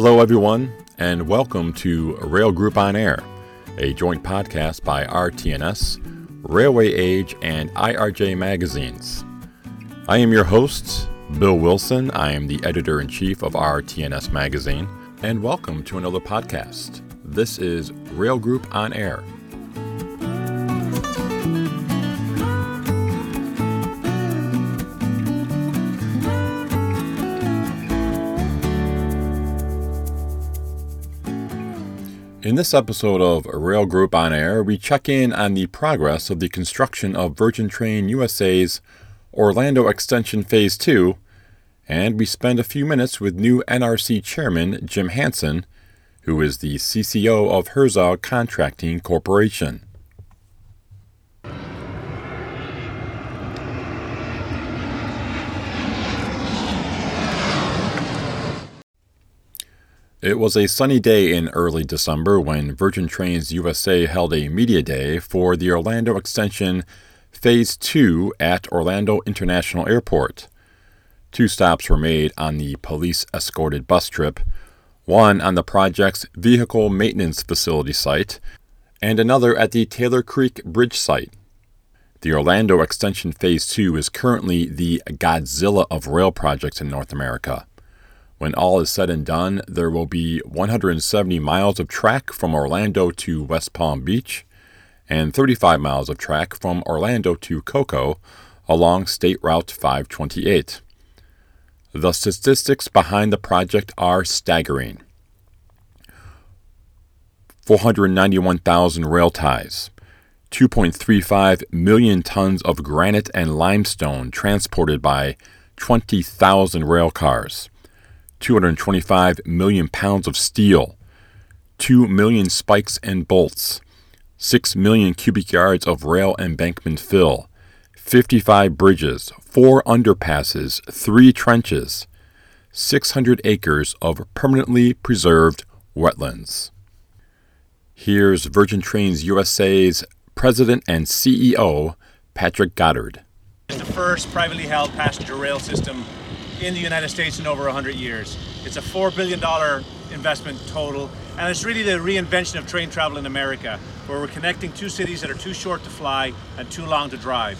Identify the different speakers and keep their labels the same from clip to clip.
Speaker 1: Hello, everyone, and welcome to Rail Group on Air, a joint podcast by RT&S, Railway Age, and IRJ magazines. I am your host, Bill Wilson. I am the editor in chief of RT&S magazine, and welcome to another podcast. This is Rail Group on Air. In this episode of Rail Group on Air, we check in on the progress of the construction of Virgin Train USA's Orlando Extension Phase 2, and we spend a few minutes with new NRC Chairman Jim Hansen, who is the CCO of Herzog Contracting Corporation. It was a sunny day in early December when Virgin Trains USA held a media day for the Orlando Extension Phase 2 at Orlando International Airport. Two stops were made on the police escorted bus trip, one on the project's vehicle maintenance facility site, and another at the Taylor Creek Bridge site. The Orlando Extension Phase 2 is currently the Godzilla of rail projects in North America. When all is said and done, there will be 170 miles of track from Orlando to West Palm Beach and 35 miles of track from Orlando to Cocoa along State Route 528. The statistics behind the project are staggering 491,000 rail ties, 2.35 million tons of granite and limestone transported by 20,000 rail cars 225 million pounds of steel, 2 million spikes and bolts, 6 million cubic yards of rail embankment fill, 55 bridges, 4 underpasses, 3 trenches, 600 acres of permanently preserved wetlands. Here's Virgin Trains USA's President and CEO, Patrick Goddard.
Speaker 2: It's the first privately held passenger rail system in the United States in over 100 years. It's a $4 billion investment total, and it's really the reinvention of train travel in America, where we're connecting two cities that are too short to fly and too long to drive.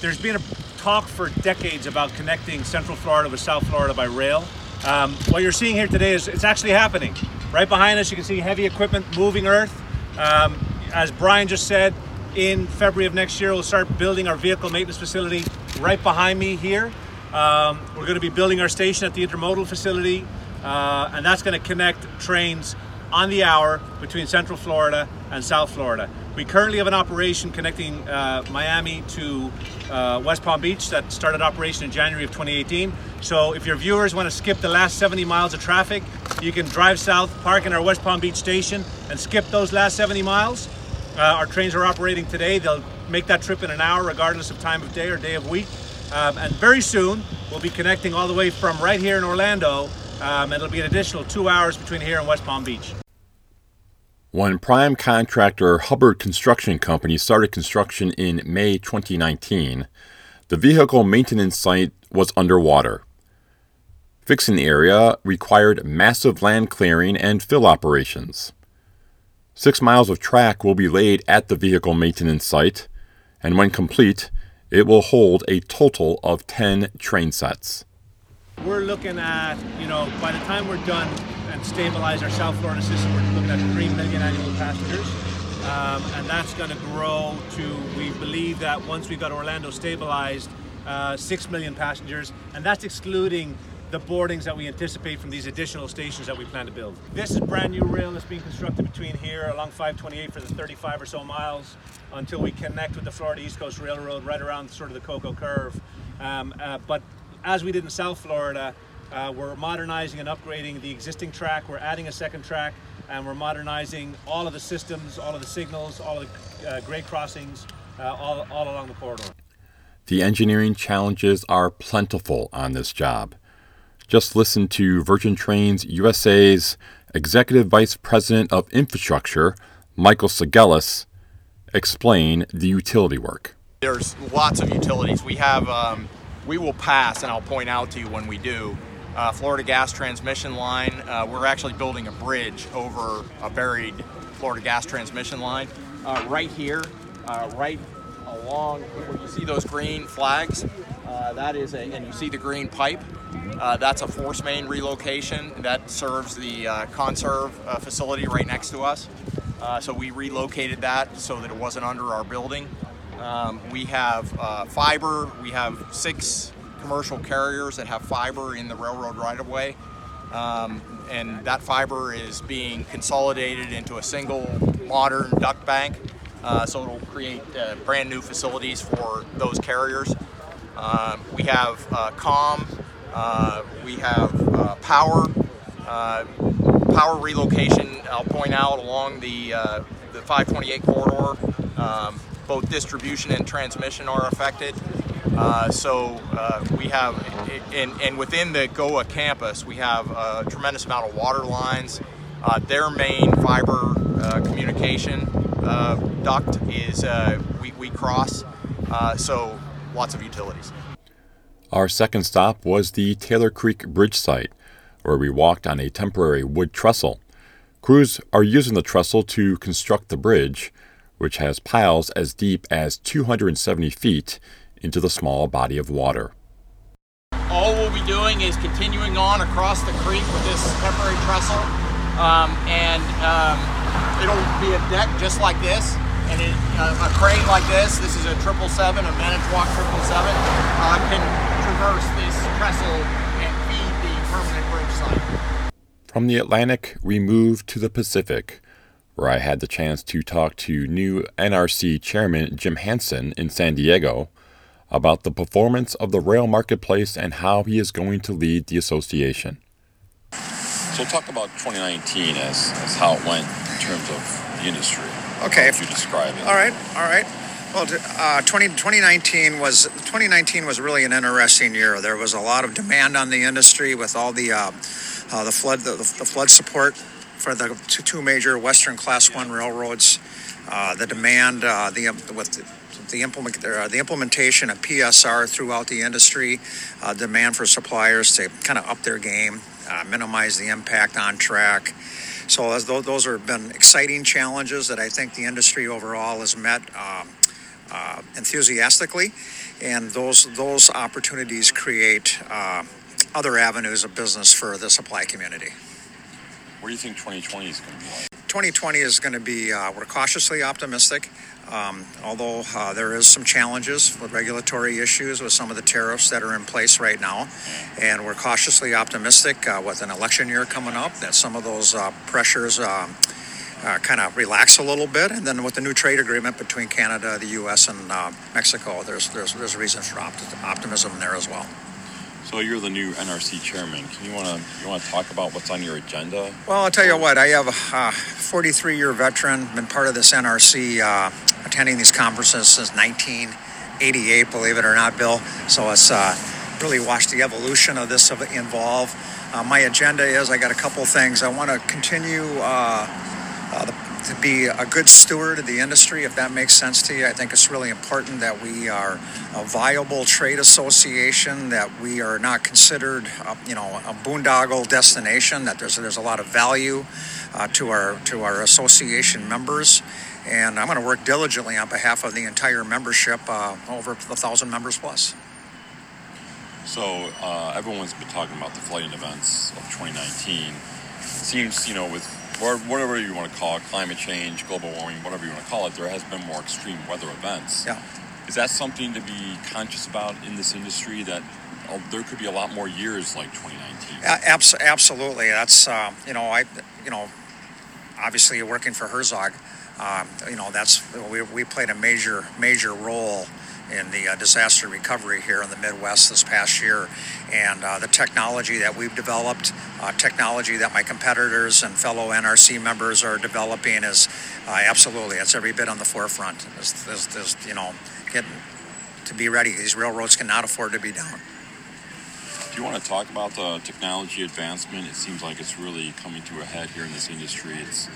Speaker 2: There's been a talk for decades about connecting Central Florida with South Florida by rail. Um, what you're seeing here today is it's actually happening. Right behind us, you can see heavy equipment moving earth. Um, as Brian just said, in February of next year, we'll start building our vehicle maintenance facility right behind me here. Um, we're going to be building our station at the intermodal facility, uh, and that's going to connect trains on the hour between Central Florida and South Florida. We currently have an operation connecting uh, Miami to uh, West Palm Beach that started operation in January of 2018. So if your viewers want to skip the last 70 miles of traffic, you can drive south, park in our West Palm Beach station, and skip those last 70 miles. Uh, our trains are operating today. They'll make that trip in an hour, regardless of time of day or day of week. Um, and very soon, we'll be connecting all the way from right here in Orlando. Um, and it'll be an additional two hours between here and West Palm Beach.
Speaker 1: When prime contractor Hubbard Construction Company started construction in May 2019, the vehicle maintenance site was underwater. Fixing the area required massive land clearing and fill operations. Six miles of track will be laid at the vehicle maintenance site, and when complete, it will hold a total of 10 train sets.
Speaker 2: We're looking at, you know, by the time we're done and stabilize our South Florida system, we're looking at 3 million annual passengers. Um, and that's going to grow to, we believe that once we've got Orlando stabilized, uh, 6 million passengers. And that's excluding the boardings that we anticipate from these additional stations that we plan to build. This is brand new rail that's being constructed between here along 528 for the 35 or so miles until we connect with the Florida East Coast Railroad right around sort of the Cocoa Curve. Um, uh, but as we did in South Florida, uh, we're modernizing and upgrading the existing track. We're adding a second track and we're modernizing all of the systems, all of the signals, all of the uh, grade crossings, uh, all, all along the corridor.
Speaker 1: The engineering challenges are plentiful on this job. Just listen to Virgin Trains USA's Executive Vice President of Infrastructure, Michael Cegelis, explain the utility work.
Speaker 3: There's lots of utilities. We have, um, we will pass, and I'll point out to you when we do, uh, Florida gas transmission line. Uh, we're actually building a bridge over a buried Florida gas transmission line. Uh, right here, uh, right along where you see those green flags, uh, that is a, and you see the green pipe. Uh, that's a force main relocation that serves the uh, conserve uh, facility right next to us. Uh, so we relocated that so that it wasn't under our building. Um, we have fiber. We have six commercial carriers that have fiber in the railroad right of way. Um, and that fiber is being consolidated into a single modern duct bank. So it'll create brand new facilities for those carriers. Um, we have uh, COM, uh, we have uh, power, uh, power relocation. I'll point out along the uh, the 528 corridor. Um, both distribution and transmission are affected. Uh, so uh, we have, and, and within the GOA campus, we have a tremendous amount of water lines. Uh, their main fiber communication duct is we, we cross, so lots of utilities.
Speaker 1: Our second stop was the Taylor Creek Bridge site, where we walked on a temporary wood trestle. Crews are using the trestle to construct the bridge, which has piles as deep as 270 feet into the small body of water.
Speaker 3: All we'll be doing is continuing on across the creek with this temporary trestle, um, and um, it'll be a deck just like this, and it, uh, a crane like this. This is a triple seven, a Manitowoc triple seven, uh, can traverse this trestle and feed the permanent bridge site.
Speaker 1: From the Atlantic, we moved to the Pacific, where I had the chance to talk to new NRC Chairman Jim Hansen in San Diego about the performance of the rail marketplace and how he is going to lead the association. So, talk about 2019 as, as how it went in terms of the industry.
Speaker 4: Okay.
Speaker 1: If you describe it?
Speaker 4: All right, all right. Well, uh, 20, 2019 was 2019 was really an interesting year. There was a lot of demand on the industry with all the uh, uh, the flood the, the flood support for the two, two major Western Class One railroads. Uh, the demand uh, the with the, the implement uh, the implementation of PSR throughout the industry, uh, demand for suppliers to kind of up their game, uh, minimize the impact on track. So those have been exciting challenges that I think the industry overall has met um, uh, enthusiastically, and those those opportunities create uh, other avenues of business for the supply community.
Speaker 1: What do you think 2020 is going to be like?
Speaker 4: 2020 is going to be uh, we're cautiously optimistic. Um, although uh, there is some challenges with regulatory issues with some of the tariffs that are in place right now, and we're cautiously optimistic uh, with an election year coming up that some of those uh, pressures um, uh, kind of relax a little bit, and then with the new trade agreement between Canada, the U.S., and uh, Mexico, there's there's there's reason for opti- optimism there as well.
Speaker 1: So you're the new NRC chairman. Can you want to you want to talk about what's on your agenda?
Speaker 4: Well, I'll tell you what, I have a 43 year veteran, been part of this NRC, uh, attending these conferences since 1988, believe it or not, Bill. So it's uh, really watched the evolution of this involve. Uh, my agenda is I got a couple things. I want to continue uh, uh, the, to be a good steward of the industry, if that makes sense to you. I think it's really important that we are a viable trade association, that we are not considered, uh, you know, a boondoggle destination. That there's there's a lot of value uh, to our to our association members, and I'm going to work diligently on behalf of the entire membership, uh, over a thousand members plus.
Speaker 1: So uh, everyone's been talking about the flooding events of 2019. seems, you know, with whatever you want to call it, climate change, global warming, whatever you want to call it, there has been more extreme weather events.
Speaker 4: Yeah.
Speaker 1: Is that something to be conscious about in this industry that oh, there could be a lot more years like 2019?
Speaker 4: A- abs- absolutely. That's uh, you know I you know obviously working for Herzog, um, you know that's we, we played a major major role in the uh, disaster recovery here in the Midwest this past year, and uh, the technology that we've developed, uh, technology that my competitors and fellow NRC members are developing is uh, absolutely it's every bit on the forefront. Is, is, is, you know getting to be ready. These railroads cannot afford to be down.
Speaker 1: Do you want to talk about the technology advancement? It seems like it's really coming to a head here in this industry. It's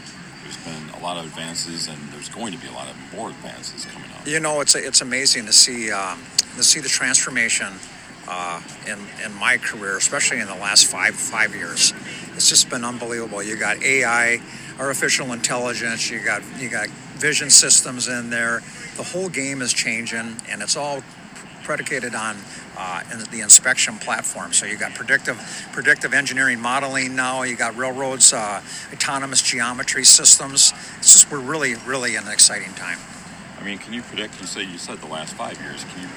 Speaker 1: there's been a lot of advances, and there's going to be a lot of more advances coming up.
Speaker 4: You know, it's it's amazing to see um, to see the transformation uh, in in my career, especially in the last five five years. It's just been unbelievable. You got AI, artificial intelligence. You got you got vision systems in there. The whole game is changing, and it's all predicated on uh, the inspection platform. So you got predictive predictive engineering modeling now. You got railroads, uh, autonomous geometry systems. It's just we're really really in an exciting time.
Speaker 1: I mean, can you predict? You say you said the last five years. Can you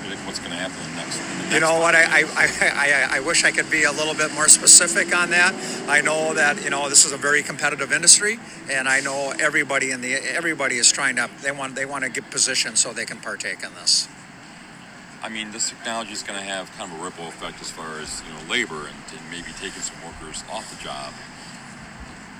Speaker 1: predict what's going to happen in the next? In the next
Speaker 4: you know what?
Speaker 1: I,
Speaker 4: I, I, I, wish I could be a little bit more specific on that. I know that you know this is a very competitive industry, and I know everybody in the everybody is trying to they want they want to get positioned so they can partake in this.
Speaker 1: I mean, this technology is going to have kind of a ripple effect as far as you know labor and, and maybe taking some workers off the job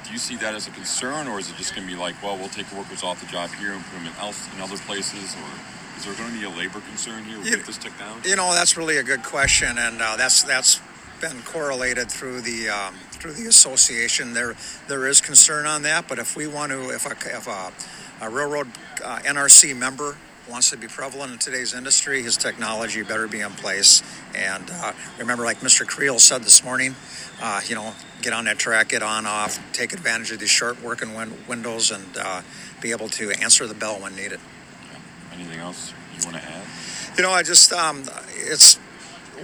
Speaker 1: do you see that as a concern, or is it just going to be like, well, we'll take workers off the job here and put them in else in other places, or is there going to be a labor concern here with you, this technology?
Speaker 4: You know, that's really a good question, and uh, that's that's been correlated through the um, through the association. There there is concern on that, but if we want to, if a, if a, a railroad uh, NRC member wants to be prevalent in today's industry, his technology better be in place. And uh, remember, like Mr. Creel said this morning, uh, you know, get on that track, get on off, take advantage of these short working win- windows, and uh, be able to answer the bell when needed.
Speaker 1: Anything else you want to add?
Speaker 4: You know, I just um, it's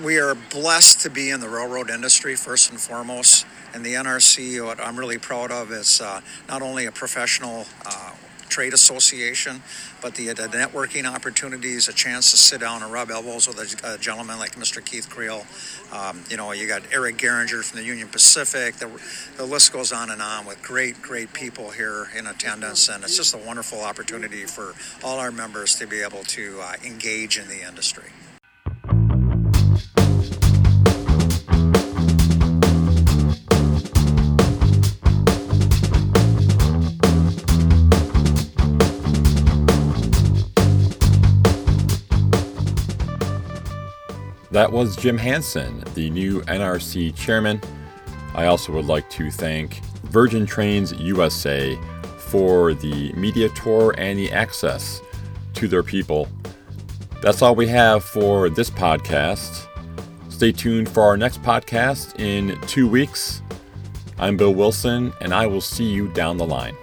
Speaker 4: we are blessed to be in the railroad industry first and foremost. And the NRC, what I'm really proud of is uh, not only a professional uh, trade association, but the, the, networking opportunities, a chance to sit down and rub elbows with a, a gentleman like Mr. Keith Creel. Um, you know, you got Eric Gehringer from the Union Pacific. The, the list goes on and on with great, great people here in attendance, and it's just a wonderful opportunity for all our members to be able to uh, engage in the industry.
Speaker 1: That was Jim Hanson, the new NRC chairman. I also would like to thank Virgin Trains USA for the media tour and the access to their people. That's all we have for this podcast. Stay tuned for our next podcast in two weeks. I'm Bill Wilson, and I will see you down the line.